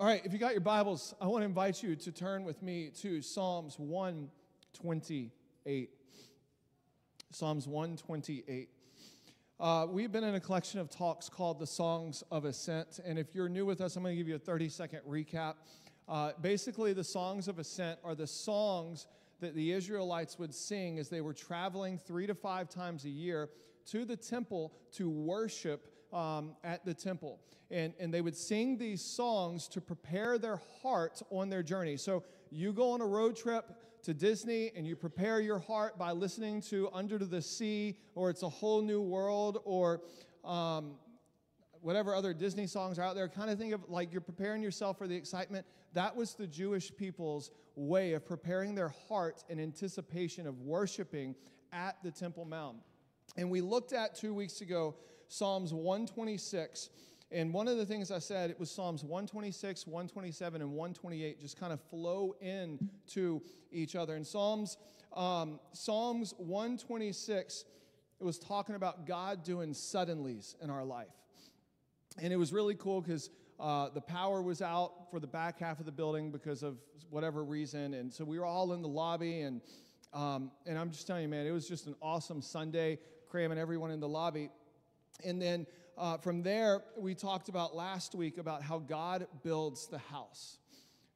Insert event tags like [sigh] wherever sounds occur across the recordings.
All right, if you got your Bibles, I want to invite you to turn with me to Psalms 128. Psalms 128. Uh, we've been in a collection of talks called the Songs of Ascent. And if you're new with us, I'm going to give you a 30 second recap. Uh, basically, the Songs of Ascent are the songs that the Israelites would sing as they were traveling three to five times a year to the temple to worship um, at the temple. And, and they would sing these songs to prepare their heart on their journey. So you go on a road trip to Disney and you prepare your heart by listening to Under the Sea or It's a Whole New World or um, whatever other Disney songs are out there. Kind of think of like you're preparing yourself for the excitement. That was the Jewish people's way of preparing their heart in anticipation of worshiping at the Temple Mount. And we looked at two weeks ago Psalms 126. And one of the things I said, it was Psalms 126, 127, and 128 just kind of flow in to each other. And Psalms, um, Psalms 126, it was talking about God doing suddenlies in our life. And it was really cool because uh, the power was out for the back half of the building because of whatever reason. And so we were all in the lobby. And, um, and I'm just telling you, man, it was just an awesome Sunday, cramming everyone in the lobby. And then uh, from there, we talked about last week about how God builds the house.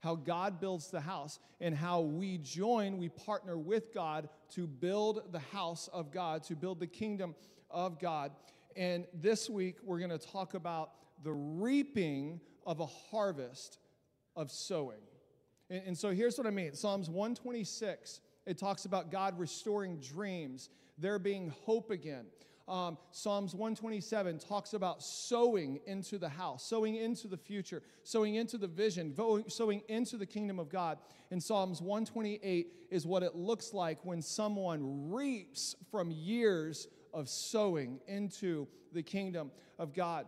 How God builds the house and how we join, we partner with God to build the house of God, to build the kingdom of God. And this week, we're going to talk about the reaping of a harvest of sowing. And, and, so here's what I mean Psalms 126, it talks about God restoring dreams, there being hope again. Um, Psalms 127 talks about sowing into the house, sowing into the future, sowing into the vision, sowing into the kingdom of God. And Psalms 128 is what it looks like when someone reaps from years of sowing into the kingdom of God.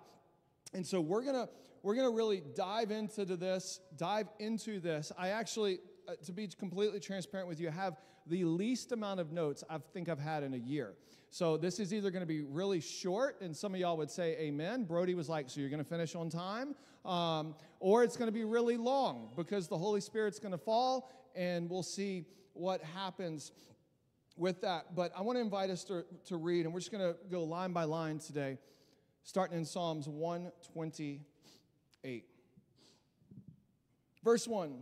And so we're going to we're going to really dive into this, dive into this. I actually uh, to be completely transparent with you, have the least amount of notes I think I've had in a year. So this is either going to be really short, and some of y'all would say amen. Brody was like, So you're going to finish on time? Um, or it's going to be really long because the Holy Spirit's going to fall, and we'll see what happens with that. But I want to invite us to, to read, and we're just going to go line by line today, starting in Psalms 128. Verse 1,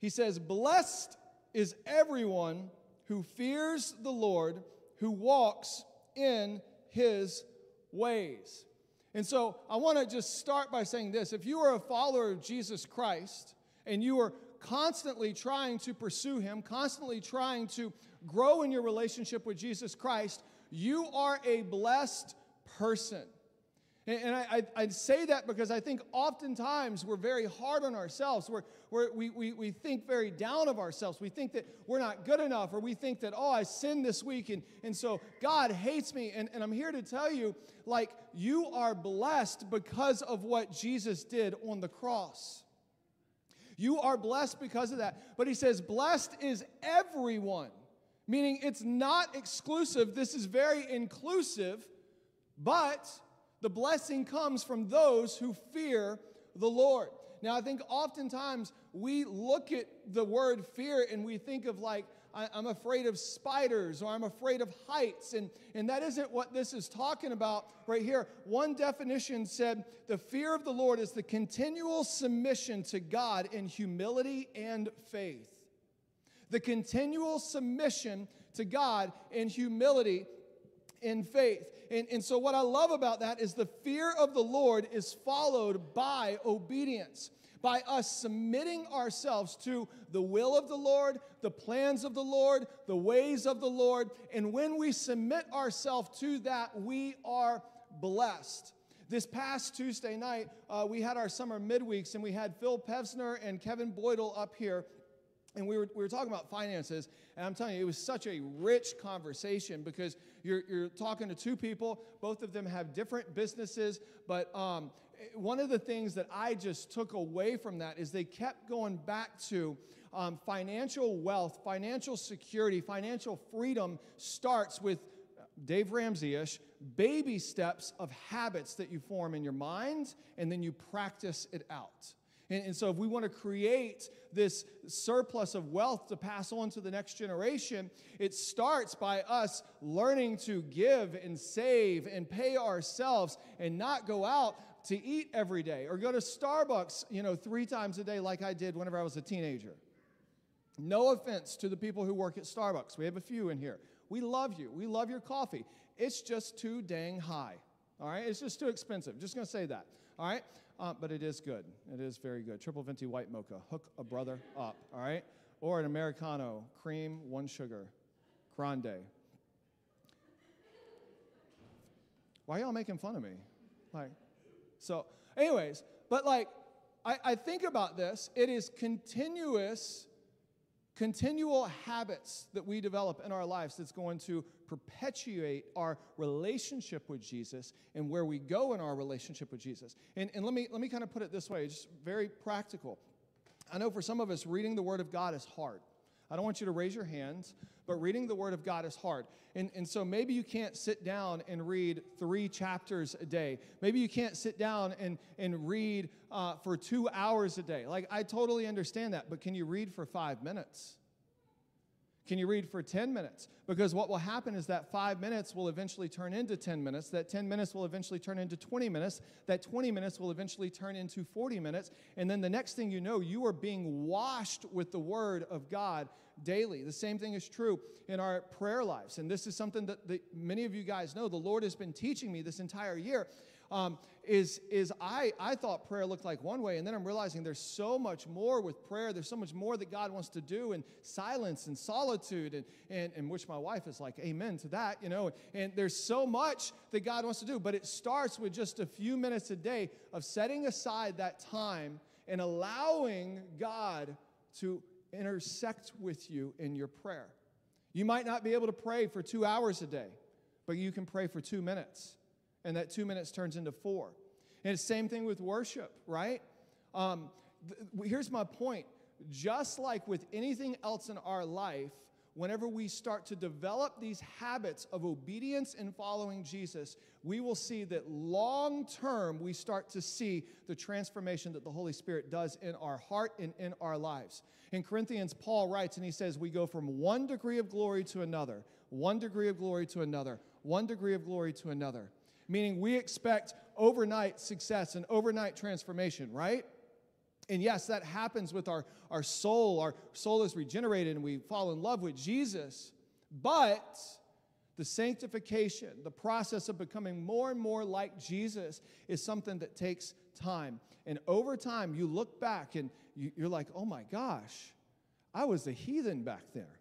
he says, Blessed is everyone who fears the Lord who walks in his ways. And so I want to just start by saying this. If you are a follower of Jesus Christ and you are constantly trying to pursue him, constantly trying to grow in your relationship with Jesus Christ, you are a blessed person. And I, I, I, say that because I think oftentimes we're very hard on ourselves. We're, we're, we, we, we think very down of ourselves. We think that we're not good enough, or we think that, oh, I sinned this week, and, and so God hates me. And, and I'm here to tell you, like, you are blessed because of what Jesus did on the cross. You are blessed because of that. But he says, blessed is everyone, meaning it's not exclusive. This is very inclusive, but the blessing comes from those who fear the Lord. Now, I think oftentimes we look at the word fear and we think of like, I'm afraid of spiders or I'm afraid of heights. And, and that isn't what this is talking about right here. One definition said the fear of the Lord is the continual submission to God in humility and faith. The continual submission to God in humility in faith. And, and so, what I love about that is the fear of the Lord is followed by obedience, by us submitting ourselves to the will of the Lord, the plans of the Lord, the ways of the Lord. And when we submit ourselves to that, we are blessed. This past Tuesday night, uh, we had our summer midweeks, and we had Phil Pevsner and Kevin Boydell up here and we were, we were talking about finances, and I'm telling you, it was such a rich conversation because you're, you're talking to two people. Both of them have different businesses, but um, one of the things that I just took away from that is they kept going back to um, financial wealth, financial security, financial freedom starts with Dave Ramsey ish baby steps of habits that you form in your mind, and then you practice it out. And, and, so, if we want to create this surplus of wealth to pass on to the next generation, it starts by us learning to give and save and pay ourselves and not go out to eat every day or go to Starbucks, you know, three times a day like I did whenever I was a teenager. No offense to the people who work at Starbucks. We have a few in here. We love you. We love your coffee. It's just too dang high. All right? It's just too expensive. Just going to say that. All right? Uh, but it is good. It is very good. Triple venti white mocha. Hook a brother up. All right? Or an Americano, cream, one sugar, grande. Why y'all making fun of me? Like, so, anyways, but like, I, I think about this. It is continuous continual habits that we develop in our lives that's going to perpetuate our relationship with Jesus and where we go in our relationship with Jesus. And, and let, me, let me kind of put it this way, just very practical. I know for some of us, reading the Word of God is hard. I don't want you to raise your hands, but reading the Word of God is hard. And, and so maybe you can't sit down and read three chapters a day. Maybe you can't sit down and, and read uh, for two hours a day. Like, I totally understand that, but can you read for five minutes? Can you read for 10 minutes? Because what will happen is that five minutes will eventually turn into 10 minutes. That 10 minutes will eventually turn into 20 minutes. That 20 minutes will eventually turn into 40 minutes. And then the next thing you know, you are being washed with the Word of God daily. The same thing is true in our prayer lives. And this is something that, many of you guys know. The Lord has been teaching me this entire year um, is, is I, I thought prayer looked like one way, and then I'm realizing there's so much more with prayer. There's so much more that God wants to do in silence and solitude, and, and, and which my wife is like, amen to that, you know. And there's so much that God wants to do, but it starts with just a few minutes a day of setting aside that time and allowing God to intersect with you in your prayer. You might not be able to pray for two hours a day, but you can pray for two minutes and that two minutes turns into four. And it's the same thing with worship, right? Um, th- here's my point. Just like with anything else in our life, whenever we start to develop these habits of obedience and following Jesus, we will see that long term we start to see the transformation that the Holy Spirit does in our heart and in our lives. In Corinthians, Paul writes and he says, We go from one degree of glory to another, one degree of glory to another, one degree of glory to another meaning we expect overnight success and overnight transformation, right? And yes, that happens with our, our soul. Our soul is regenerated and we fall in love with Jesus. But the sanctification, the process of becoming more and more like Jesus, is something that takes time. And over time, you look back and you're like, oh my gosh, I was a heathen back there.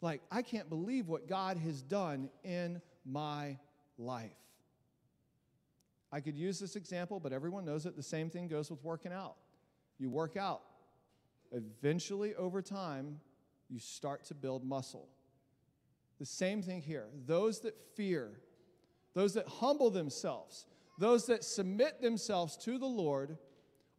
Like, I can't believe what God has done in my life. I could use this example, but everyone knows it. the same thing goes with working out. You work out. Eventually, over time, you start to build muscle. The same thing here. Those that fear, those that humble themselves, those that submit themselves to the Lord,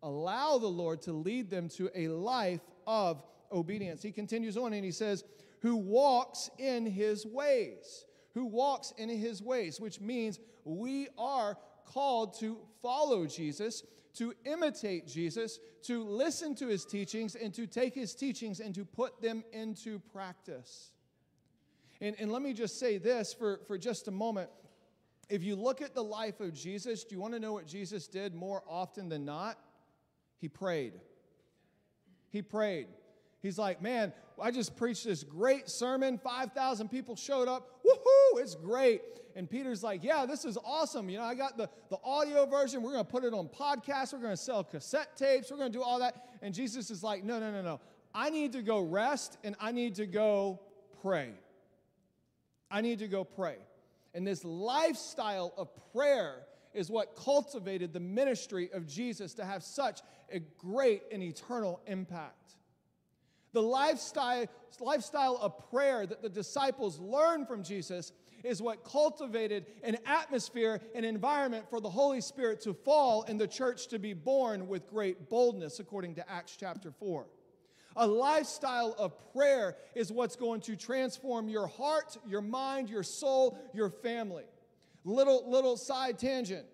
allow the Lord to lead them to a life of obedience. He continues on and he says, Who walks in his ways. Who walks in his ways, which means we are called to follow Jesus, to imitate Jesus, to listen to his teachings, and to take his teachings and to put them into practice. And, and let me just say this for, for just a moment. If you look at the life of Jesus, do you want to know what Jesus did more often than not? He prayed. He prayed. He's like, man, I just preached this great sermon. 5,000 people showed up. Woohoo, it's great. And Peter's like, yeah, this is awesome. You know, I got the, the audio version. We're going to put it on podcasts. We're going to sell cassette tapes. We're going to do all that. And Jesus is like, no, no, no, no. I need to go rest and I need to go pray. I need to go pray. And this lifestyle of prayer is what cultivated the ministry of Jesus to have such a great and eternal impact. The lifestyle, lifestyle of prayer that the disciples learned from Jesus is what cultivated an atmosphere, an environment for the Holy Spirit to fall and the church to be born with great boldness, according to Acts chapter 4. A lifestyle of prayer is what's going to transform your heart, your mind, your soul, your family. Little, little side tangent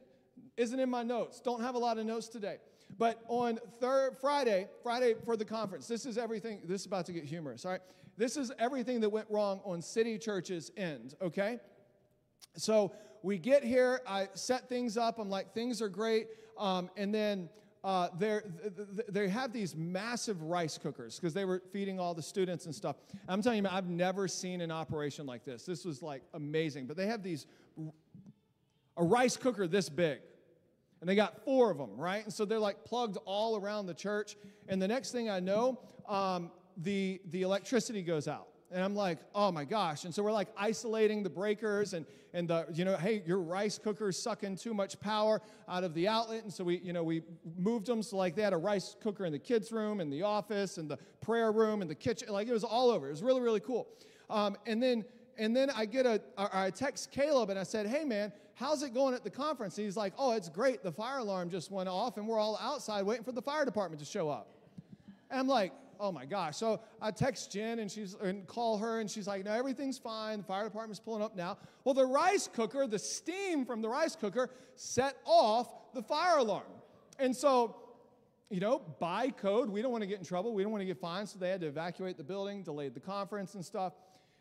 isn't in my notes. Don't have a lot of notes today. But on third Friday, Friday for the conference, this is everything. This is about to get humorous. All right, this is everything that went wrong on City Church's end. Okay, so we get here. I set things up. I'm like, things are great. Um, and then uh, they have these massive rice cookers because they were feeding all the students and stuff. I'm telling you, man, I've never seen an operation like this. This was like amazing. But they have these, a rice cooker this big. And they got four of them, right? And so they're like plugged all around the church. And the next thing I know, um, the, the electricity goes out. And I'm like, oh my gosh. And so we're like isolating the breakers and, and the, you know, hey, your rice cooker's sucking too much power out of the outlet. And so we, you know, we moved them. So like they had a rice cooker in the kids' room, in the office, and the prayer room, and the kitchen. Like it was all over. It was really, really cool. Um, and then, and then I get a, I text Caleb and I said, hey man, how's it going at the conference? And he's like, oh, it's great. The fire alarm just went off and we're all outside waiting for the fire department to show up. And I'm like, oh my gosh. So I text Jen and she's and call her and she's like, no, everything's fine. The fire department's pulling up now. Well, the rice cooker, the steam from the rice cooker set off the fire alarm. And so, you know, by code, we don't want to get in trouble. We don't want to get fined. So they had to evacuate the building, delayed the conference and stuff.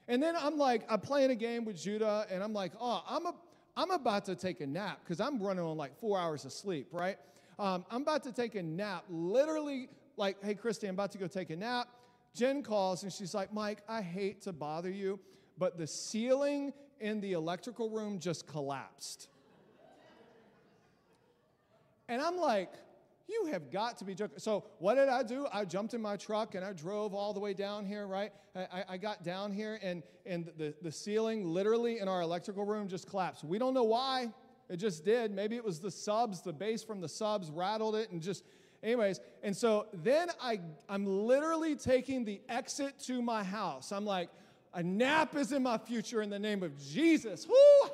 And then I'm like, I'm playing a game with Judah, and I'm like, oh, I'm a I'm about to take a nap because I'm running on like four hours of sleep, right? Um, I'm about to take a nap, literally like, hey, Christy, I'm about to go take a nap. Jen calls and she's like, Mike, I hate to bother you, but the ceiling in the electrical room just collapsed. And I'm like, you have got to be joking. So, what did I do? I jumped in my truck and I drove all the way down here, right? I, I got down here and, and the, the ceiling literally in our electrical room just collapsed. We don't know why. It just did. Maybe it was the subs, the bass from the subs rattled it and just Anyways, and so then I, I'm literally taking the exit to my house. I'm like, a nap is in my future in the name of Jesus.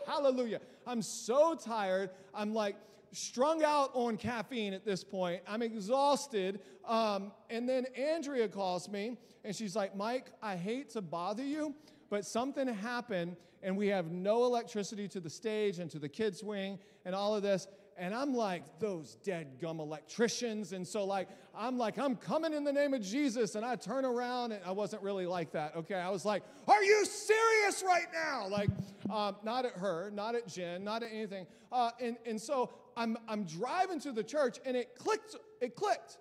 Hallelujah. I'm so tired. I'm like strung out on caffeine at this point. I'm exhausted. Um, and then Andrea calls me and she's like, Mike, I hate to bother you, but something happened and we have no electricity to the stage and to the kids' wing and all of this. And I'm like, those dead gum electricians. And so, like, I'm like, I'm coming in the name of Jesus. And I turn around and I wasn't really like that. Okay. I was like, are you serious right now? Like, um, not at her, not at Jen, not at anything. Uh, and, and so I'm, I'm driving to the church and it clicked. It clicked.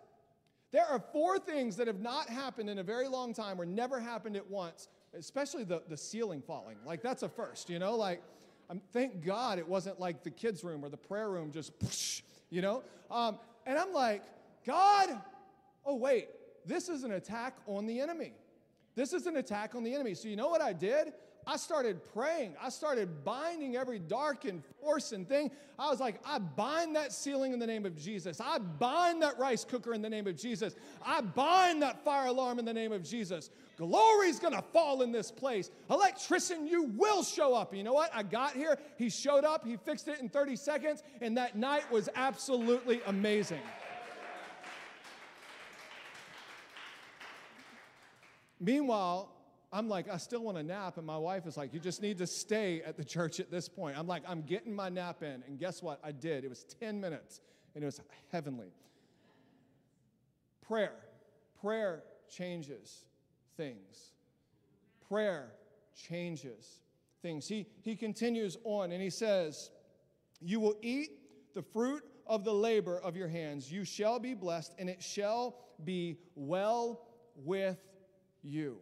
There are four things that have not happened in a very long time or never happened at once, especially the, the ceiling falling. Like, that's a first, you know? Like, I'm, thank God it wasn't like the kids' room or the prayer room, just, you know? Um, and I'm like, God, oh, wait, this is an attack on the enemy. This is an attack on the enemy. So, you know what I did? I started praying. I started binding every dark and force and thing. I was like, I bind that ceiling in the name of Jesus. I bind that rice cooker in the name of Jesus. I bind that fire alarm in the name of Jesus. Glory's gonna fall in this place. Electrician, you will show up. You know what? I got here, he showed up, he fixed it in 30 seconds, and that night was absolutely amazing. Meanwhile, I'm like, I still want a nap. And my wife is like, You just need to stay at the church at this point. I'm like, I'm getting my nap in. And guess what? I did. It was 10 minutes, and it was heavenly. Prayer. Prayer changes things. Prayer changes things. He, he continues on and he says, You will eat the fruit of the labor of your hands. You shall be blessed, and it shall be well with you.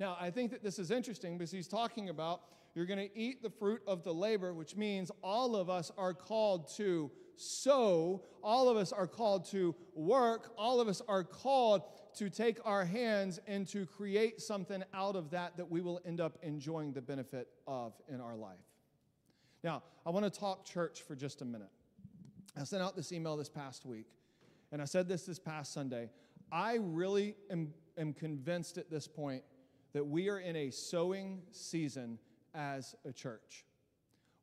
Now, I think that this is interesting because he's talking about you're going to eat the fruit of the labor, which means all of us are called to sow, all of us are called to work, all of us are called to take our hands and to create something out of that that we will end up enjoying the benefit of in our life. Now, I want to talk church for just a minute. I sent out this email this past week, and I said this this past Sunday. I really am, am convinced at this point that we are in a sowing season as a church.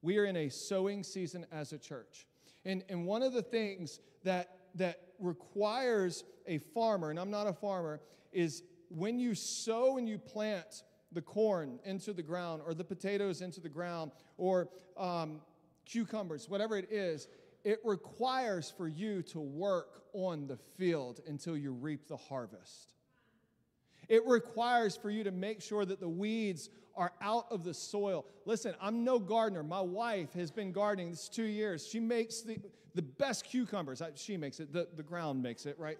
We are in a sowing season as a church. And, and one of the things that, that requires a farmer, and I'm not a farmer, is when you sow and you plant the corn into the ground or the potatoes into the ground or um, cucumbers, whatever it is, it requires for you to work on the field until you reap the harvest. It requires for you to make sure that the weeds are out of the soil. Listen, I'm no gardener. My wife has been gardening this two years. She makes the, the best cucumbers. She makes it, the, the ground makes it, right?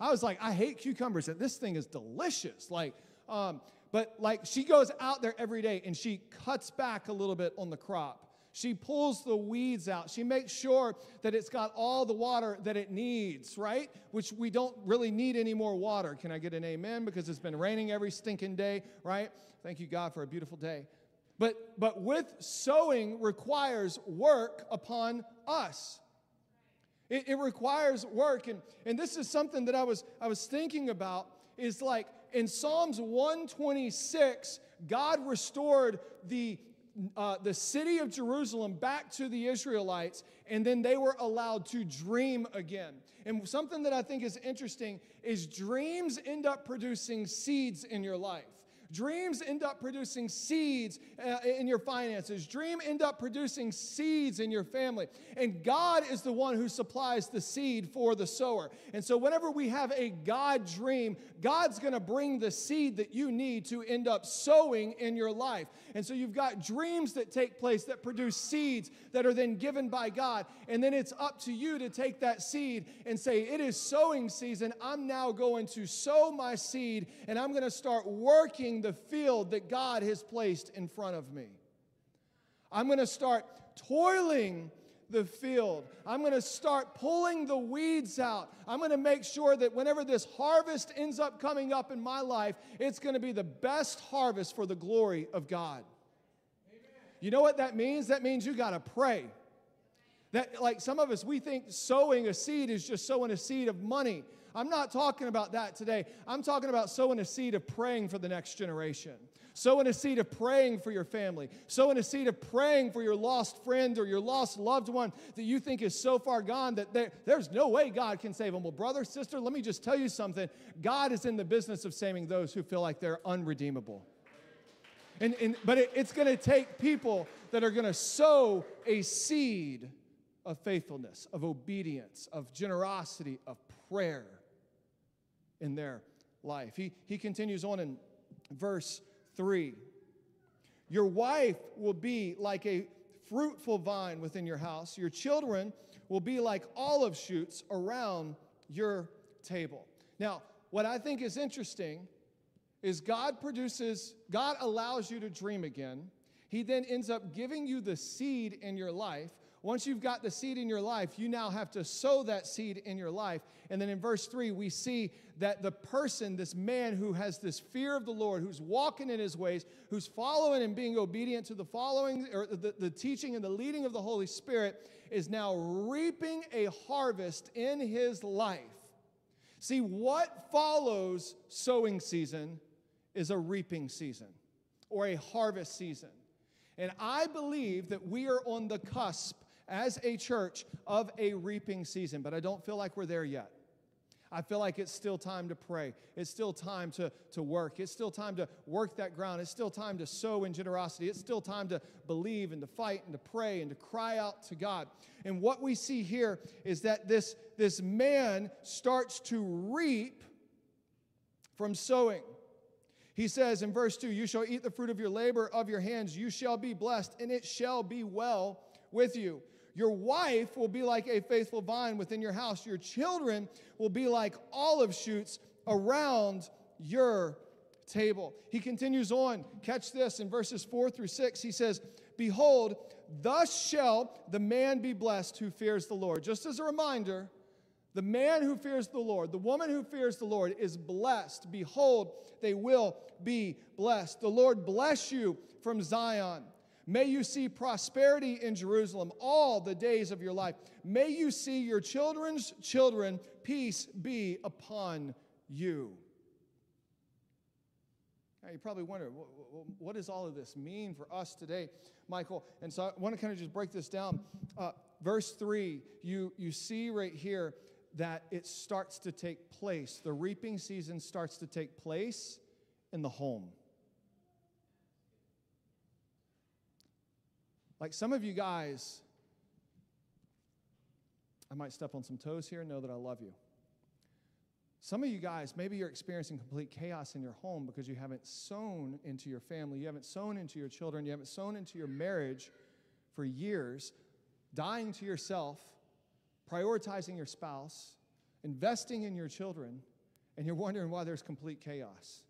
I was like, I hate cucumbers. And this thing is delicious. Like, um, but like she goes out there every day and she cuts back a little bit on the crop. She pulls the weeds out. She makes sure that it's got all the water that it needs, right? Which we don't really need any more water. Can I get an amen? Because it's been raining every stinking day, right? Thank you, God, for a beautiful day. But, but with sowing requires work upon us. It, it requires work. And, and this is something that I was, I was thinking about is like in Psalms 126, God restored the uh, the city of Jerusalem back to the Israelites, and then they were allowed to dream again. And something that I think is interesting is dreams end up producing seeds in your life. Dreams end up producing seeds uh, in your finances. Dream end up producing seeds in your family. And God is the one who supplies the seed for the sower. And so whenever we have a God dream, God's going to bring the seed that you need to end up sowing in your life. And so you've got dreams that take place that produce seeds that are then given by God. And then it's up to you to take that seed and say, It is sowing season. I'm now going to sow my seed and I'm going to start working the field that God has placed in front of me. I'm going to start toiling the field. I'm going to start pulling the weeds out. I'm going to make sure that whenever this harvest ends up coming up in my life, it's going to be the best harvest for the glory of God. Amen. You know what that means? That means you got to pray. That, like some of us, we think sowing a seed is just sowing a seed of money. I'm not talking about that today. I'm talking about sowing a seed of praying for the next generation. Sowing a seed of praying for your family. Sowing a seed of praying for your lost friend or your lost loved one that you think is so far gone that there, there's no way God can save them. Well, brother, sister, let me just tell you something. God is in the business of saving those who feel like they're unredeemable. And, and, but it, it's going to take people that are going to sow a seed of faithfulness, of obedience, of generosity, of prayer in their life. He, he continues on in verse 3. Your wife will be like a fruitful vine within your house. Your children will be like olive shoots around your table. Now, what I think is interesting is God produces, God allows you to dream again. He then ends up giving you the seed in your life once you've got the seed in your life, you now have to sow that seed in your life. And then in verse 3, we see that the person, this man who has this fear of the Lord, who's walking in his ways, who's following and being obedient to the following or the, the teaching and the leading of the Holy Spirit, is now reaping a harvest in his life. See, what follows sowing season is a reaping season or a harvest season. And I believe that we are on the cusp as a church of a reaping season, but I don't feel like we're there yet. I feel like it's still time to pray. It's still time to, to work. It's still time to work that ground. It's still time to sow in generosity. It's still time to believe and to fight and to pray and to cry out to God. And what we see here is that this, this man starts to reap from sowing. He says in verse 2 You shall eat the fruit of your labor of your hands, you shall be blessed, and it shall be well with you. Your wife will be like a faithful vine within your house. Your children will be like olive shoots around your table. He continues on. Catch this in verses 4 through 6. He says, Behold, thus shall the man be blessed who fears the Lord. Just as a reminder, the man who fears the Lord, the woman who fears the Lord is blessed. Behold, they will be blessed. The Lord bless you from Zion. May you see prosperity in Jerusalem all the days of your life. May you see your children's children. Peace be upon you. Now, you probably wonder, what does all of this mean for us today, Michael? And so I want to kind of just break this down. Uh, verse 3, you, you see right here that it starts to take place. The reaping season starts to take place in the home. Like some of you guys, I might step on some toes here, and know that I love you. Some of you guys, maybe you're experiencing complete chaos in your home because you haven't sown into your family, you haven't sown into your children, you haven't sown into your marriage for years, dying to yourself, prioritizing your spouse, investing in your children, and you're wondering why there's complete chaos.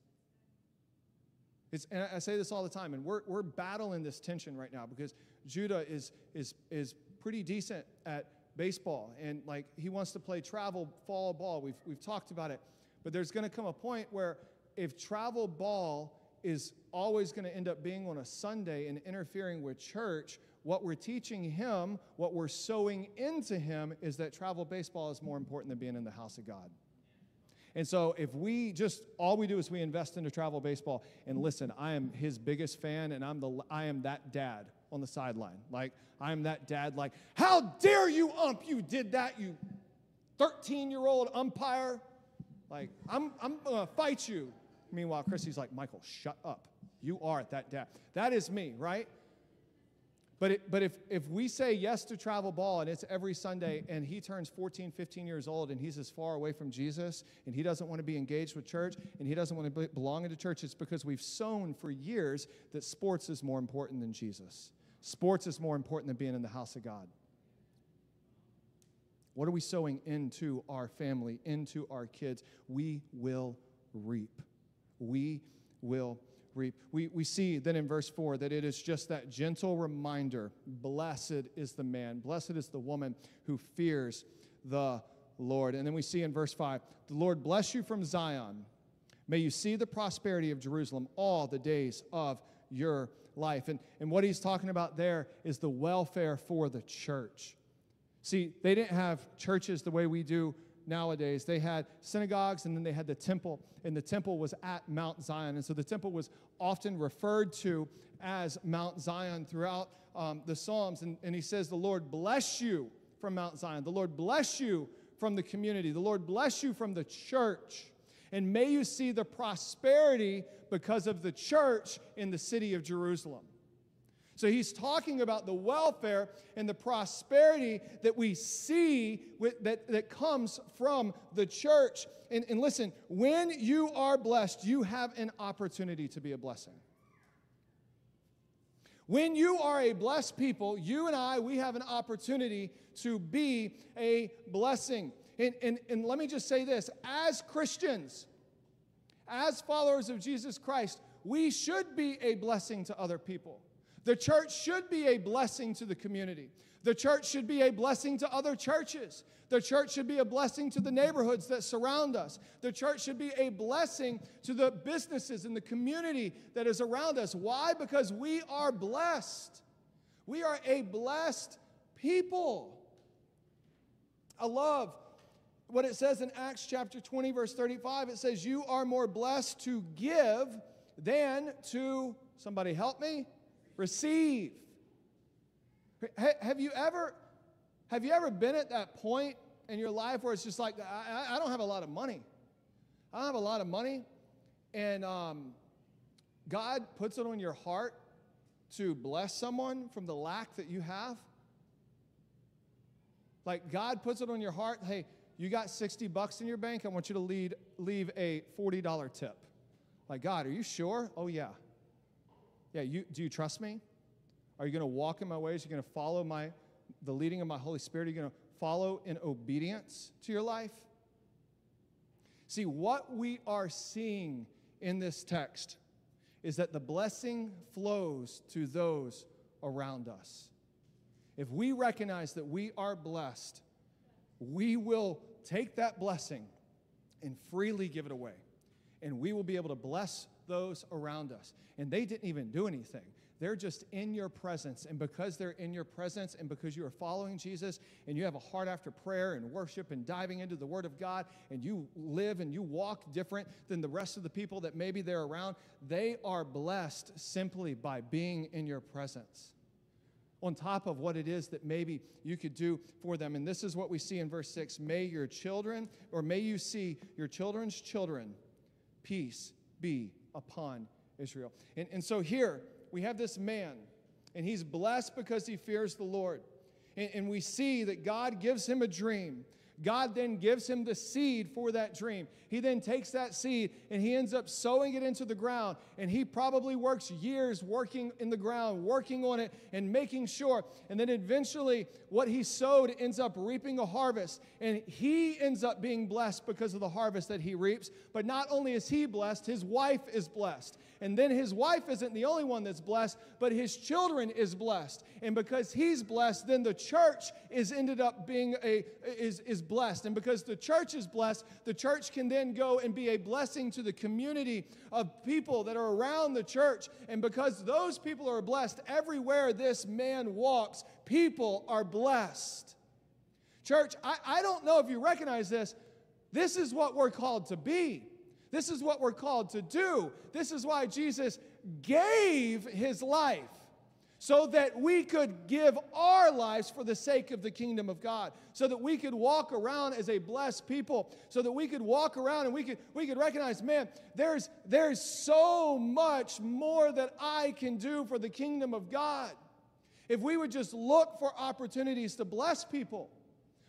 It's, and I say this all the time, and we're, we're battling this tension right now because Judah is, is, is pretty decent at baseball and like he wants to play travel fall ball. We've, we've talked about it. But there's going to come a point where if travel ball is always going to end up being on a Sunday and interfering with church, what we're teaching him, what we're sowing into him, is that travel baseball is more important than being in the house of God. And so if we just all we do is we invest into travel baseball and listen, I am his biggest fan and I'm the I am that dad on the sideline. Like I am that dad like, "How dare you ump you did that, you 13-year-old umpire?" Like, I'm I'm to fight you. Meanwhile, Chrissy's like, "Michael, shut up. You are that dad." That is me, right? But, it, but if, if we say yes to travel ball and it's every Sunday and he turns 14, 15 years old and he's as far away from Jesus and he doesn't want to be engaged with church and he doesn't want to belong in the church, it's because we've sown for years that sports is more important than Jesus. Sports is more important than being in the house of God. What are we sowing into our family, into our kids? We will reap. We will reap. We, we see then in verse 4 that it is just that gentle reminder blessed is the man, blessed is the woman who fears the Lord. And then we see in verse 5 the Lord bless you from Zion. May you see the prosperity of Jerusalem all the days of your life. And, and what he's talking about there is the welfare for the church. See, they didn't have churches the way we do nowadays. They had synagogues and then they had the temple, and the temple was at Mount Zion. And so the temple was often referred to as Mount Zion throughout um, the Psalms. And, and he says, The Lord bless you from Mount Zion. The Lord bless you from the community. The Lord bless you from the church. And may you see the prosperity because of the church in the city of Jerusalem. So he's talking about the welfare and the prosperity that we see with, that, that comes from the church. And, and listen, when you are blessed, you have an opportunity to be a blessing. When you are a blessed people, you and I, we have an opportunity to be a blessing. And, and, and let me just say this as Christians, as followers of Jesus Christ, we should be a blessing to other people. The church should be a blessing to the community. The church should be a blessing to other churches. The church should be a blessing to the neighborhoods that surround us. The church should be a blessing to the businesses and the community that is around us. Why? Because we are blessed. We are a blessed people. I love what it says in Acts chapter 20, verse 35. It says, You are more blessed to give than to, somebody help me, receive. Have you ever have you ever been at that point in your life where it's just like I, I don't have a lot of money. I don't have a lot of money, and um, God puts it on your heart to bless someone from the lack that you have. Like God puts it on your heart, hey, you got 60 bucks in your bank, I want you to lead, leave a $40 tip. Like, God, are you sure? Oh, yeah. Yeah, you, do you trust me? Are you going to walk in my ways? Are you going to follow my, the leading of my Holy Spirit? Are you going to follow in obedience to your life? See, what we are seeing in this text is that the blessing flows to those around us. If we recognize that we are blessed, we will take that blessing and freely give it away. And we will be able to bless those around us. And they didn't even do anything. They're just in your presence. And because they're in your presence and because you are following Jesus and you have a heart after prayer and worship and diving into the Word of God and you live and you walk different than the rest of the people that maybe they're around, they are blessed simply by being in your presence. On top of what it is that maybe you could do for them. And this is what we see in verse 6 May your children, or may you see your children's children, peace be upon Israel. And, and so here we have this man, and he's blessed because he fears the Lord. And, and we see that God gives him a dream. God then gives him the seed for that dream. He then takes that seed and he ends up sowing it into the ground. And he probably works years working in the ground, working on it and making sure. And then eventually, what he sowed ends up reaping a harvest. And he ends up being blessed because of the harvest that he reaps. But not only is he blessed, his wife is blessed. And then his wife isn't the only one that's blessed, but his children is blessed. And because he's blessed, then the church is ended up being a is, is blessed. And because the church is blessed, the church can then go and be a blessing to the community of people that are around the church. And because those people are blessed, everywhere this man walks, people are blessed. Church, I, I don't know if you recognize this. This is what we're called to be. This is what we're called to do. This is why Jesus gave his life so that we could give our lives for the sake of the kingdom of God, so that we could walk around as a blessed people, so that we could walk around and we could, we could recognize, man, there's, there's so much more that I can do for the kingdom of God. If we would just look for opportunities to bless people,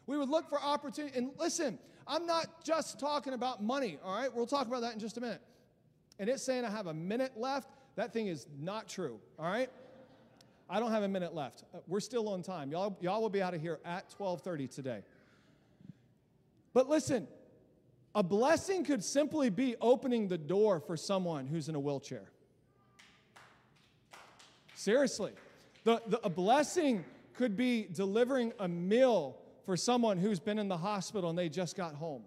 we would look for opportunity. And listen, I'm not just talking about money, all right? We'll talk about that in just a minute. And it's saying I have a minute left. That thing is not true, all right? I don't have a minute left. Uh, we're still on time. Y'all, y'all will be out of here at 12:30 today. But listen, a blessing could simply be opening the door for someone who's in a wheelchair. Seriously. The, the, a blessing could be delivering a meal for someone who's been in the hospital and they just got home.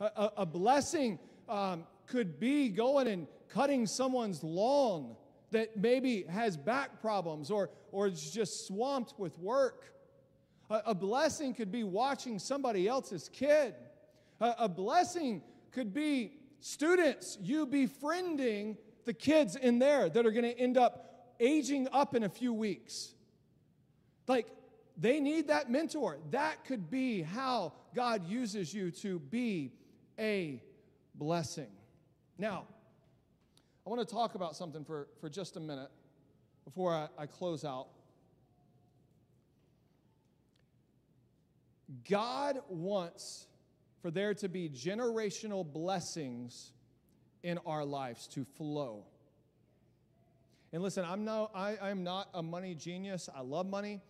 A, a, a blessing um, could be going and cutting someone's lawn that maybe has back problems or, or is just swamped with work. A, a blessing could be watching somebody else's kid. A, a blessing could be students, you befriending the kids in there that are going to end up aging up in a few weeks. Like, they need that mentor. That could be how God uses you to be a blessing. Now, I want to talk about something for, for just a minute before I, I close out. God wants for there to be generational blessings in our lives to flow. And listen, I'm no, I, I'm not a money genius. I love money.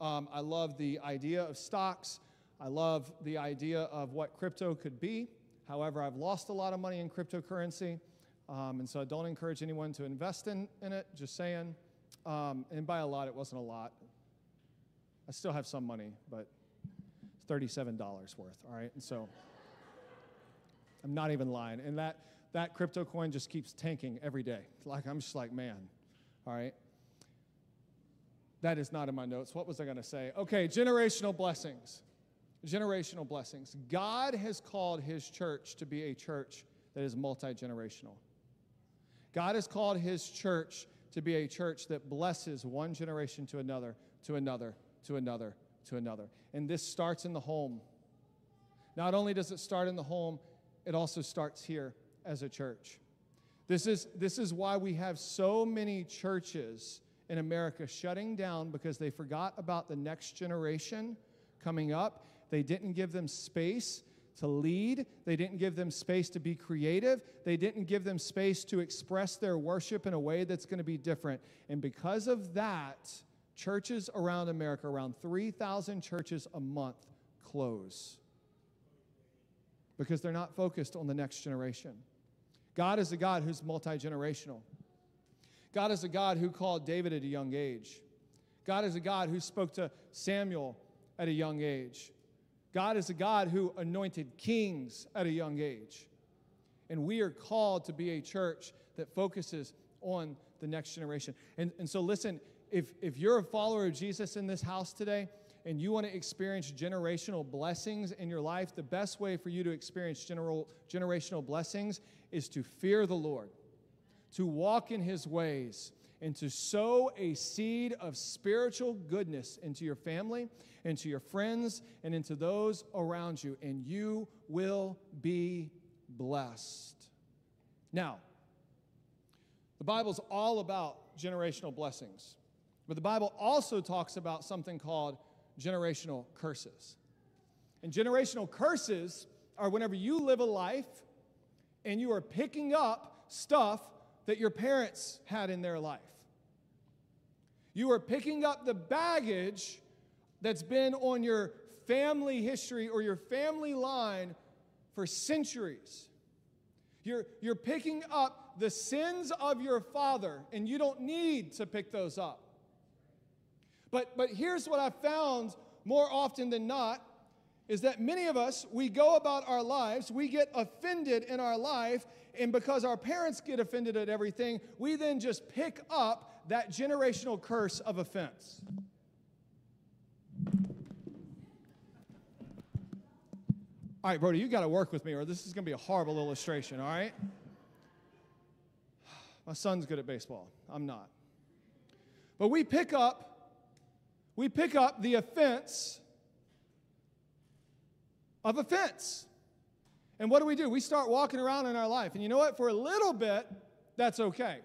Um, I love the idea of stocks. I love the idea of what crypto could be. However, I've lost a lot of money in cryptocurrency. Um, and so I don't encourage anyone to invest in, in it, just saying. Um, and by a lot, it wasn't a lot. I still have some money, but it's $37 worth, all right? And so I'm not even lying. And that, that crypto coin just keeps tanking every day. Like, I'm just like, man, all right? That is not in my notes. What was I going to say? Okay, generational blessings. Generational blessings. God has called his church to be a church that is multi generational. God has called his church to be a church that blesses one generation to another, to another, to another, to another. And this starts in the home. Not only does it start in the home, it also starts here as a church. This is, this is why we have so many churches in America shutting down because they forgot about the next generation coming up. They didn't give them space to lead. They didn't give them space to be creative. They didn't give them space to express their worship in a way that's going to be different. And because of that, churches around America, around 3,000 churches a month, close because they're not focused on the next generation. God is a God who's multi generational. God is a God who called David at a young age. God is a God who spoke to Samuel at a young age. God is a God who anointed kings at a young age. And we are called to be a church that focuses on the next generation. And, and so, listen, if, if you're a follower of Jesus in this house today and you want to experience generational blessings in your life, the best way for you to experience general, generational blessings is to fear the Lord to walk in his ways and to sow a seed of spiritual goodness into your family, into your friends, and into those around you, and you will be blessed. Now, the Bible's all about generational blessings. But the Bible also talks about something called generational curses. And generational curses are whenever you live a life and you are picking up stuff that your parents had in their life. You are picking up the baggage that's been on your family history or your family line for centuries. You're, you're picking up the sins of your father, and you don't need to pick those up. But, but here's what I found more often than not is that many of us, we go about our lives, we get offended in our life, and because our parents get offended at everything, we then just pick up that generational curse of offense. All right, Brody, you got to work with me, or this is going to be a horrible illustration, all right? [sighs] My son's good at baseball. I'm not. But we pick up, we pick up the offense of offense. And what do we do? We start walking around in our life. And you know what? For a little bit, that's okay.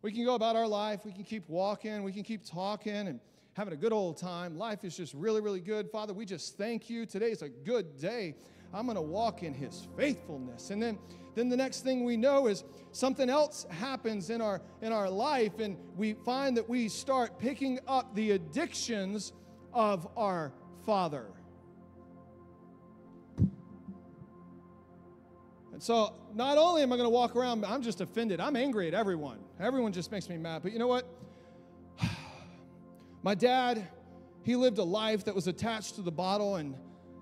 We can go about our life, we can keep walking, we can keep talking and having a good old time. Life is just really, really good. Father, we just thank you. Today is a good day. I'm going to walk in his faithfulness. And then then the next thing we know is something else happens in our in our life and we find that we start picking up the addictions of our father. And so not only am I going to walk around, I'm just offended. I'm angry at everyone. Everyone just makes me mad. But you know what? [sighs] My dad, he lived a life that was attached to the bottle, and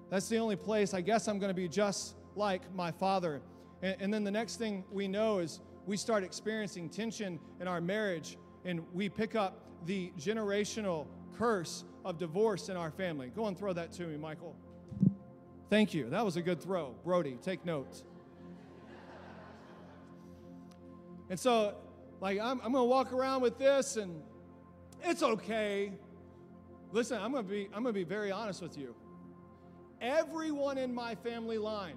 that's the only place I guess I'm going to be just like my father. And, and, then the next thing we know is we start experiencing tension in our marriage, and we pick up the generational curse of divorce in our family. Go and throw that to me, Michael. Thank you. That was a good throw. Brody, take notes. And so, like, I'm, I'm going to walk around with this, and it's okay. Listen, I'm going to be I'm going to be very honest with you. Everyone in my family line,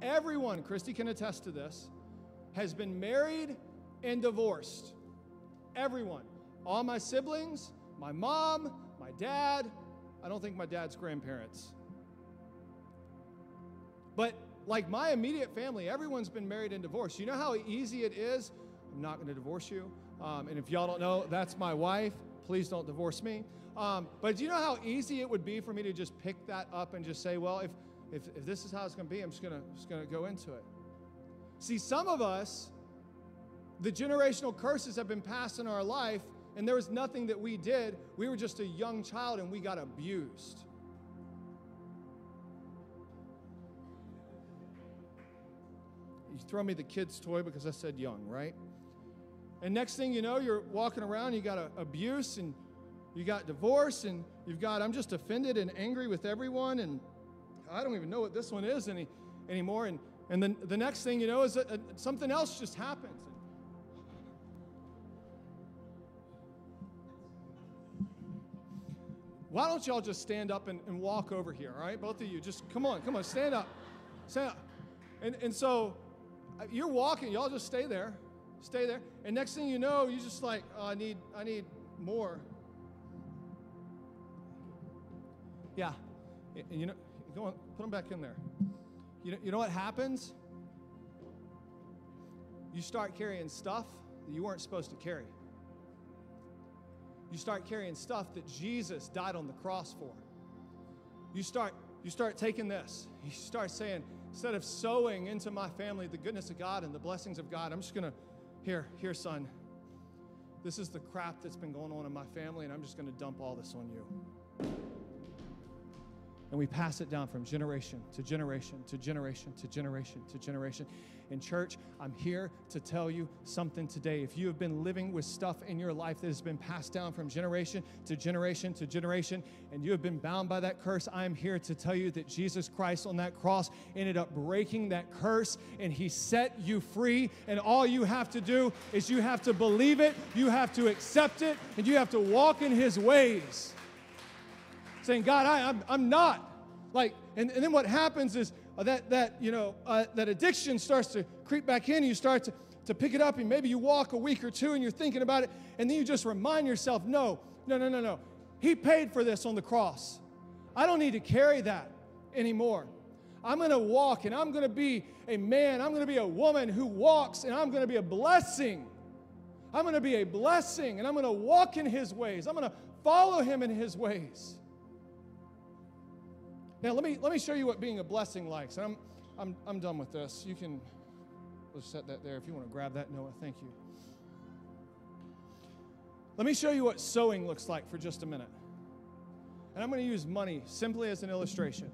everyone, Christy can attest to this, has been married and divorced. Everyone. All my siblings, my mom, my dad, I don't think my dad's grandparents. But like my immediate family, everyone's been married and divorced. You know how easy it is? I'm not going to divorce you. Um, and if y'all don't know, that's my wife. Please don't divorce me. Um, but do you know how easy it would be for me to just pick that up and just say, well, if, if, if this is how it's going to be, I'm just going just going to go into it. See, some of us, the generational curses have been passed in our life, and there was nothing that we did. We were just a young child and we got abused. You throw me the kid's toy because I said young, right? And next thing you know, you're walking around, you got a, abuse and you got divorce and you've got, I'm just offended and angry with everyone and I don't even know what this one is any, anymore. And, and then the next thing you know is uh, something else just happens. Why don't y'all just stand up and, and walk over here, all right? Both of you, just come on, come on, stand up. Stand up. And, and so you're walking, y'all just stay there. Stay there. And next thing you know, you're just like, oh, I need, I need more. Yeah. And you know, go on, put them back in there. You know, you know what happens? You start carrying stuff that you weren't supposed to carry. You start carrying stuff that Jesus died on the cross for. You start, you start taking this. You start saying, instead of sowing into my family the goodness of God and the blessings of God, I'm just to here, here, son. This is the crap that's been going on in my family, and I'm just to dump all this on you. And we pass it down from generation to generation to generation to generation to generation. In church, I'm here to tell you something today. If you have been living with stuff in your life that has been passed down from generation to generation to generation, and you have been bound by that curse, I am here to tell you that Jesus Christ on that cross ended up breaking that curse and he set you free. And all you have to do is you have to believe it, you have to accept it, and you have to walk in his ways saying, God, I, I'm, I'm not. Like, and, and then what happens is uh, that, that, you know, uh, that addiction starts to creep back in. You start to, to pick it up and maybe you walk a week or two and you're thinking about it and then you just remind yourself, no, no, no, no, no. He paid for this on the cross. I don't need to carry that anymore. I'm going to walk and I'm going to be a man, I'm going to be a woman who walks and I'm going to be a blessing. I'm going to be a blessing and I'm going to walk in his ways. I'm going to follow him in his ways. Now, let me, let me show you what being a blessing likes. I'm, I'm, I'm done with this. You can let's set that there if you want to grab that, Noah. Thank you. Let me show you what sowing looks like for just a minute. And I'm going to use money simply as an illustration.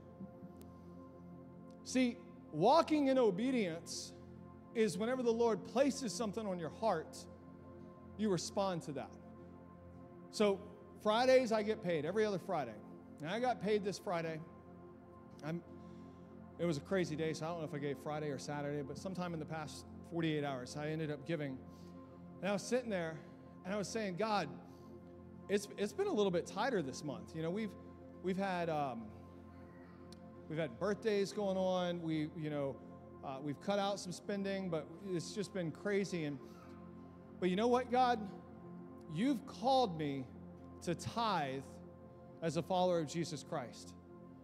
See, walking in obedience is whenever the Lord places something on your heart, you respond to that. So, Fridays I get paid every other Friday. And I got paid this Friday. I'm, it was a crazy day, so I don't know if I gave Friday or Saturday, but sometime in the past 48 hours, I ended up giving. And I was sitting there and I was saying, God, it's, it's been a little bit tighter this month. You know, we've, we've had. Um, We've had birthdays going on. We, you know, uh, we've cut out some spending, but it's just been crazy. And but you know what, God, you've called me to tithe as a follower of Jesus Christ,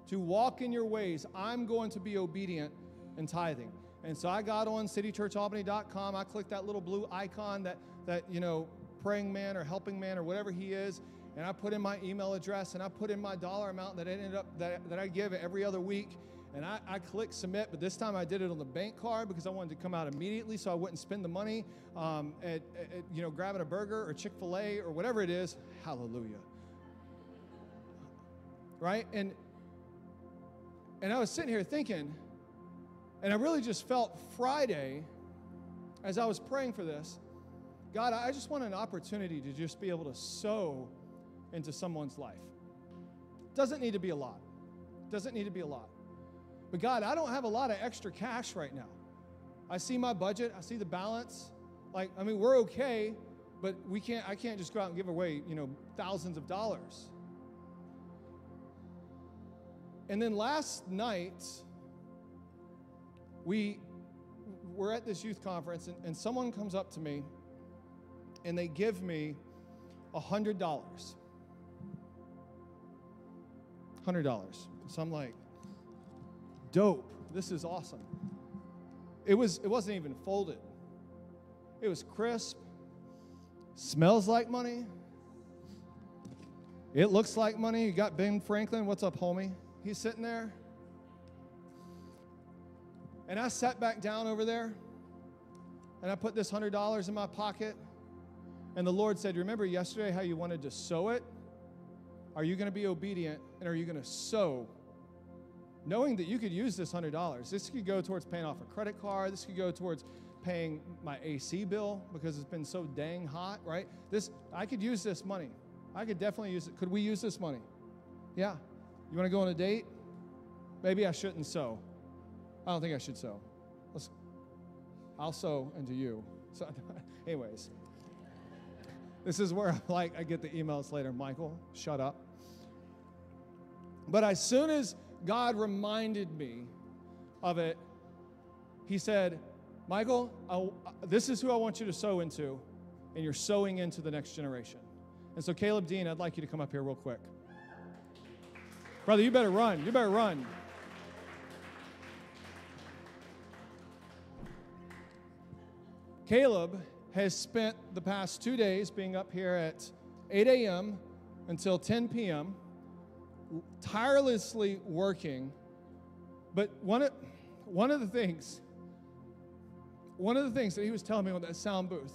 to walk in your ways. I'm going to be obedient in tithing. And so I got on citychurchalbany.com. I clicked that little blue icon that that you know, praying man or helping man or whatever he is, and I put in my email address and I put in my dollar amount that I ended up that, that I give every other week. And I, I clicked submit, but this time I did it on the bank card because I wanted to come out immediately so I wouldn't spend the money um, at, at, you know, grabbing a burger or Chick fil A or whatever it is. Hallelujah. Right? And, and I was sitting here thinking, and I really just felt Friday as I was praying for this God, I just want an opportunity to just be able to sow into someone's life. Doesn't need to be a lot. Doesn't need to be a lot. But God, I don't have a lot of extra cash right now. I see my budget, I see the balance. Like, I mean, we're okay, but we can't I can't just go out and give away, you know, thousands of dollars. And then last night, we were at this youth conference, and, and someone comes up to me and they give me a hundred dollars. $100. So I'm like, dope. This is awesome. It was it wasn't even folded. It was crisp. Smells like money. It looks like money. You got Ben Franklin. What's up, homie? He's sitting there. And I sat back down over there and I put this $100 in my pocket. And the Lord said, Remember yesterday how you wanted to sow it? Are you going to be obedient and are you going to sow? Knowing that you could use this $100. This could go towards paying off a credit card. This could go towards paying my AC bill because it's been so dang hot, right? This I could use this money. I could definitely use it. Could we use this money? Yeah. You want to go on a date? Maybe I shouldn't sow. I don't think I should sow. Let's, I'll sow into you. So, [laughs] anyways, this is where [laughs] like I get the emails later. Michael, shut up. But as soon as God reminded me of it, He said, Michael, I, this is who I want you to sow into, and you're sowing into the next generation. And so, Caleb Dean, I'd like you to come up here real quick. Brother, you better run. You better run. Caleb has spent the past two days being up here at 8 a.m. until 10 p.m tirelessly working. But one of, one of the things, one of the things that he was telling me on that sound booth,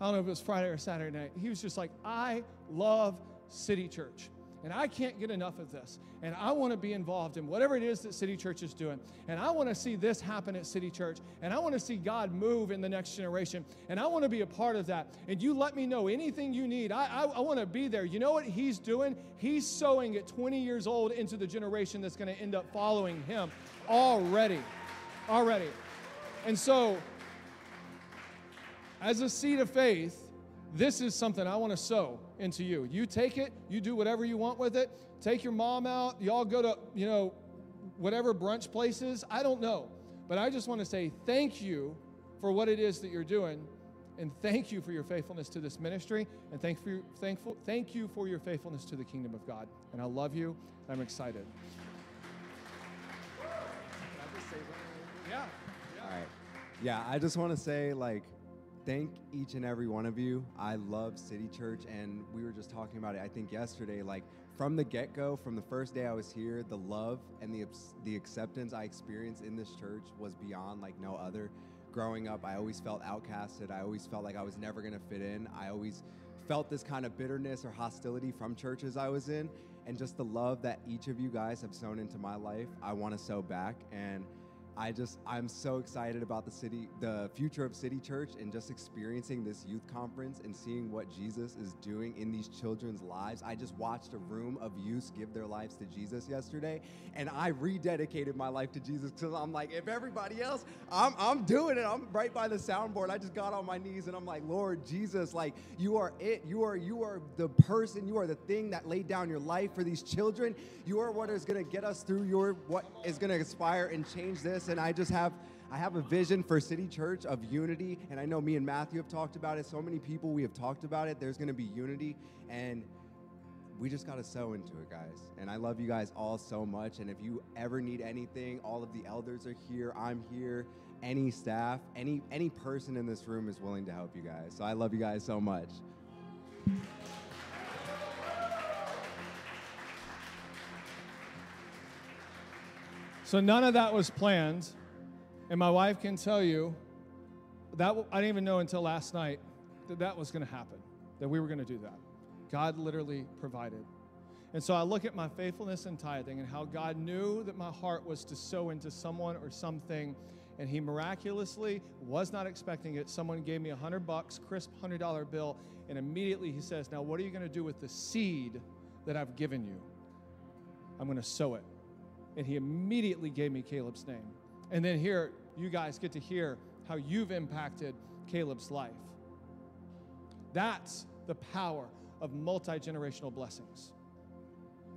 I don't know if it was Friday or Saturday night, he was just like, I love City Church. And I can't get enough of this. And I want to be involved in whatever it is that City Church is doing. And I want to see this happen at City Church. And I want to see God move in the next generation. And I want to be a part of that. And you let me know anything you need. I, I, I want to be there. You know what He's doing? He's sowing at 20 years old into the generation that's going to end up following Him already. Already. And so, as a seed of faith, this is something I want to sow into you. You take it, you do whatever you want with it. Take your mom out, y'all go to, you know, whatever brunch places. I don't know. But I just want to say thank you for what it is that you're doing. And thank you for your faithfulness to this ministry. And thank, for, thankful, thank you for your faithfulness to the kingdom of God. And I love you. I'm excited. Yeah. All right. Yeah, I just want to say, like, thank each and every one of you. I love City Church, and we were just talking about it, I think, yesterday. Like, from the get go, from the first day I was here, the love and the, the acceptance I experienced in this church was beyond like no other growing up, I always felt outcasted. I always felt like I was never going to fit in. I always felt this kind of bitterness or hostility from churches I was in. And just the love that each of you guys have sown into my life, I want to sow back. And I just I'm so excited about the city, the future of City Church, and just experiencing this youth conference and seeing what Jesus is doing in these children's lives. I just watched a room of youth give their lives to Jesus yesterday, and I rededicated my life to Jesus because I'm like, if everybody else, I'm I'm doing it. I'm right by the soundboard. I just got on my knees and I'm like, Lord Jesus, like you are it. You are you are the person. You are the thing that laid down your life for these children. You are what is going to get us through your what is going to inspire and change this and I just have I have a vision for City Church of unity, and I know me and Matthew have talked about it. So many people we have talked about it. There's going to be unity, and we just got to sow into it, guys. And I love you guys all so much. And if you ever need anything, all of the elders are here. I'm here. Any staff, any any person in this room is willing to help you guys. So I love you guys so much. So none of that was planned. And my wife can tell you that I didn't even know until last night that that was going to happen, that we were going to do that. God literally provided. And so I look at my faithfulness and tithing and how God knew that my heart was to sow into someone or something. And he miraculously was not expecting it. Someone gave me a hundred bucks, crisp hundred dollar bill, and immediately he says, Now what are you going to do with the seed that I've given you? I'm going to sow it and he immediately gave me Caleb's name. And then here, you guys get to hear how you've impacted Caleb's life. That's the power of multi generational blessings.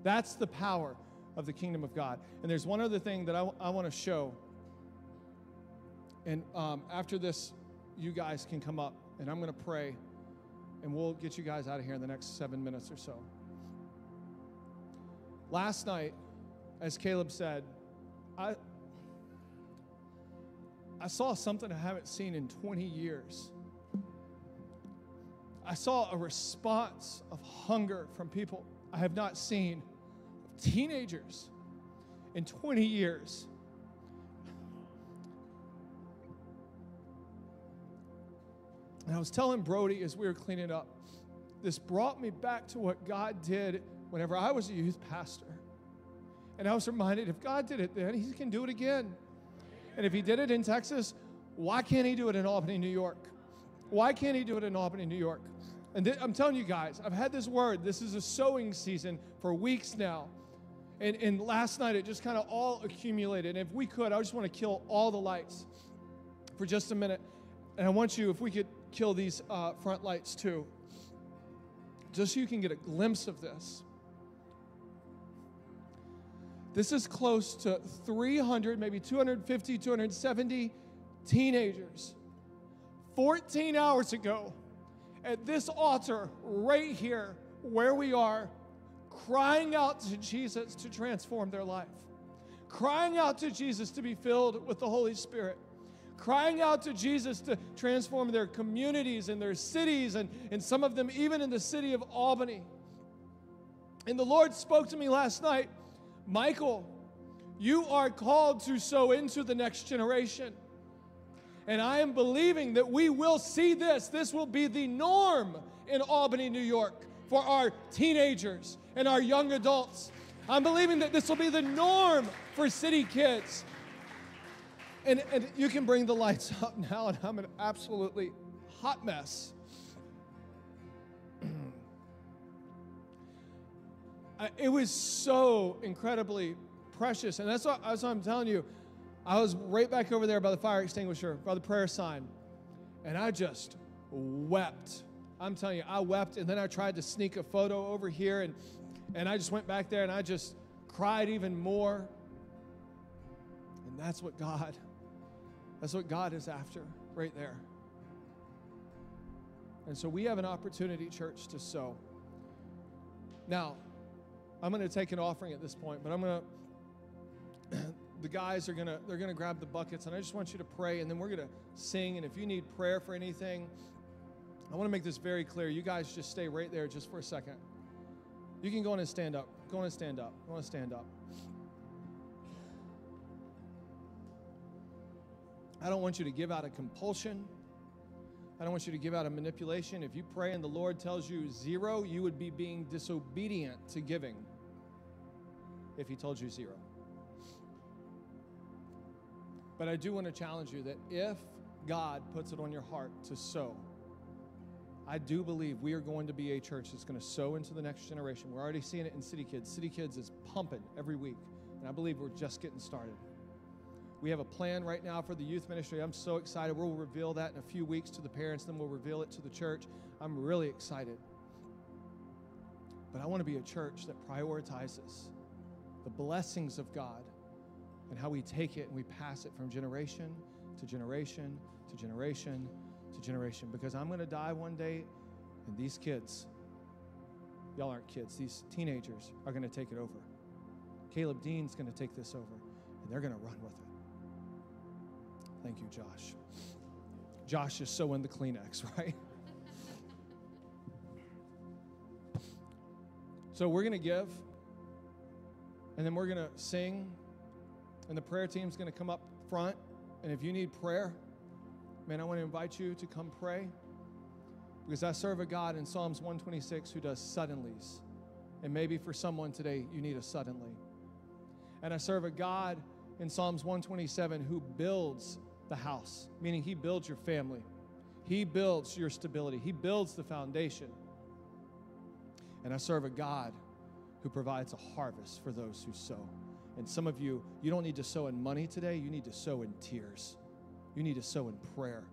That's the power of the kingdom of God. And there's one other thing that I, I want to show. And um, after this, you guys can come up and I'm going to pray and we'll get you guys out of here in the next seven minutes or so. Last night, as Caleb said, I, I saw something I haven't seen in 20 years. I saw a response of hunger from people I have not seen, teenagers in 20 years. And I was telling Brody as we were cleaning up, this brought me back to what God did whenever I was a youth pastor. And I was reminded if God did it then, He can do it again. And if He did it in Texas, why can't He do it in Albany, New York? Why can't He do it in Albany, New York? And th- I'm telling you guys, I've had this word. This is a sowing season for weeks now. And, and last night it just kind of all accumulated. And if we could, I just want to kill all the lights for just a minute. And I want you, if we could kill these uh, front lights too, just so you can get a glimpse of this. This is close to 300, maybe 250, 270 teenagers. 14 hours ago, at this altar, right here, where we are, crying out to Jesus to transform their life, crying out to Jesus to be filled with the Holy Spirit, crying out to Jesus to transform their communities and their cities, and, and some of them even in the city of Albany. And the Lord spoke to me last night Michael, you are called to sow into the next generation. And I am believing that we will see this. This will be the norm in Albany, New York for our teenagers and our young adults. I'm believing that this will be the norm for city kids. And, and you can bring the lights [laughs] up now, and I'm an absolutely hot mess. It was so incredibly precious. And that's what, that's what I'm telling you. I was right back over there by the fire extinguisher, by the prayer sign, and I just wept. I'm telling you, I wept, and then I tried to sneak a photo over here, and, and I just went back there and I just cried even more. And that's what God, That's what God is after right there. And so we have an opportunity, church, to sow. Now, I'm going to take an offering at this point, but I'm going to [clears throat] the guys are going to they're going to grab the buckets and I just want you to pray and then we're going to sing and if you need prayer for anything, I want to make this very clear. You guys just stay right there just for a second. You can go on and stand up. Go on and stand up. Go on and stand up. I don't want you to give out a compulsion. I don't want you to give out a manipulation. If you pray and the Lord tells you zero, you would be being disobedient to giving if He told you zero. But I do want to challenge you that if God puts it on your heart to sow, I do believe we are going to be a church that's going to sow into the next generation. We're already seeing it in City Kids. City Kids is pumping every week, and I believe we're just getting started. We have a plan right now for the youth ministry. I'm so excited. We'll reveal that in a few weeks to the parents, then we'll reveal it to the church. I'm really excited. But I want to be a church that prioritizes the blessings of God and how we take it and we pass it from generation to generation to generation to generation. Because I'm going to die one day, and these kids, y'all aren't kids, these teenagers are going to take it over. Caleb Dean's going to take this over, and they're going to run with it. Thank you, Josh. Josh is so in the Kleenex, [laughs] right? so we're going to give, and then we're going to sing, and the prayer team's going to come up front. And if you need prayer, man, I want to invite you to come pray because I serve a God in Psalms 126 who does suddenlies. And maybe for someone today, you need a suddenly. And I serve a God in Psalms 127 who builds the house, meaning He builds your family, He builds your stability, He builds the foundation. And I serve a God who provides a harvest for those who sow. And some of you, you don't need to sow in money today, you need to sow in tears. You need to sow in prayer.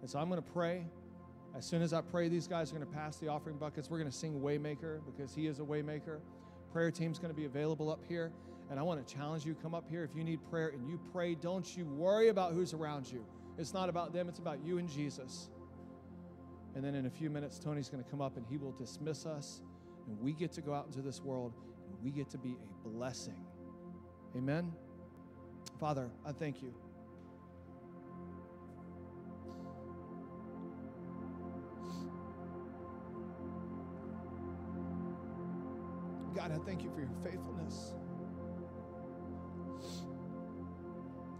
And so I'm going to pray. As soon as I pray, these guys are going to pass the offering buckets. We're going to sing Waymaker because he is a Waymaker. Prayer team's going to be available up here. And I want to challenge you come up here if you need prayer and you pray, don't you worry about who's around you. It's not about them, it's about you and Jesus. And then in a few minutes, Tony's going to come up and he will dismiss us. And we get to go out into this world and we get to be a blessing. Amen. Father, I thank you. God, I thank you for your faithfulness.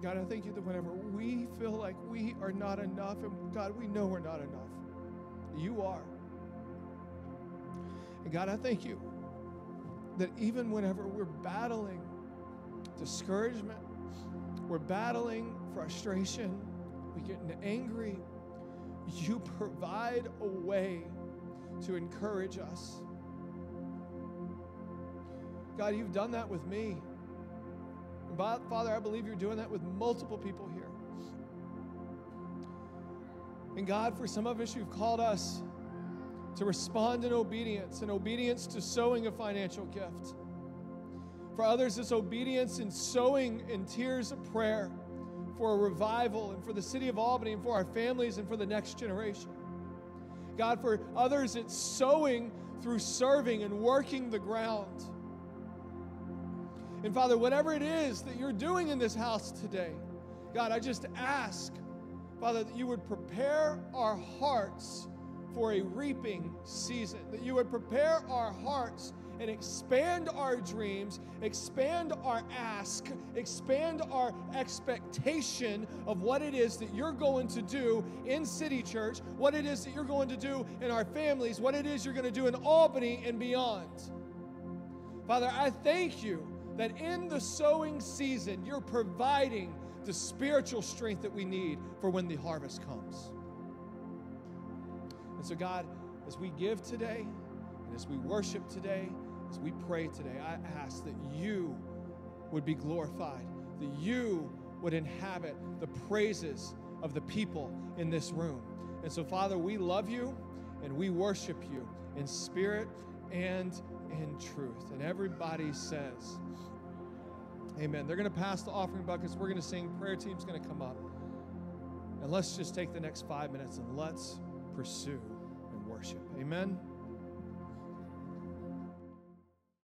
God, I thank you that whenever we feel like we are not enough, and God, we know we're not enough, you are. And God, I thank you that even whenever we're battling discouragement, we're battling frustration, we get angry, you provide a way to encourage us. God, you've done that with me. Father, I believe you're doing that with multiple people here. And God, for some of us, you've called us to respond in obedience, and obedience to sowing a financial gift. For others, it's obedience in sowing in tears of prayer for a revival and for the city of Albany and for our families and for the next generation. God, for others, it's sowing through serving and working the ground. And Father, whatever it is that you're doing in this house today, God, I just ask, Father, that you would prepare our hearts for a reaping season, that you would prepare our hearts and expand our dreams, expand our ask, expand our expectation of what it is that you're going to do in City Church, what it is that you're going to do in our families, what it is you're going to do in Albany and beyond. Father, I thank you that in the sowing season, you're providing the spiritual strength that we need for when the harvest comes. So, God, as we give today, and as we worship today, as we pray today, I ask that you would be glorified, that you would inhabit the praises of the people in this room. And so, Father, we love you and we worship you in spirit and in truth. And everybody says, Amen. They're going to pass the offering buckets. We're going to sing. Prayer team's going to come up. And let's just take the next five minutes and let's pursue. Amen.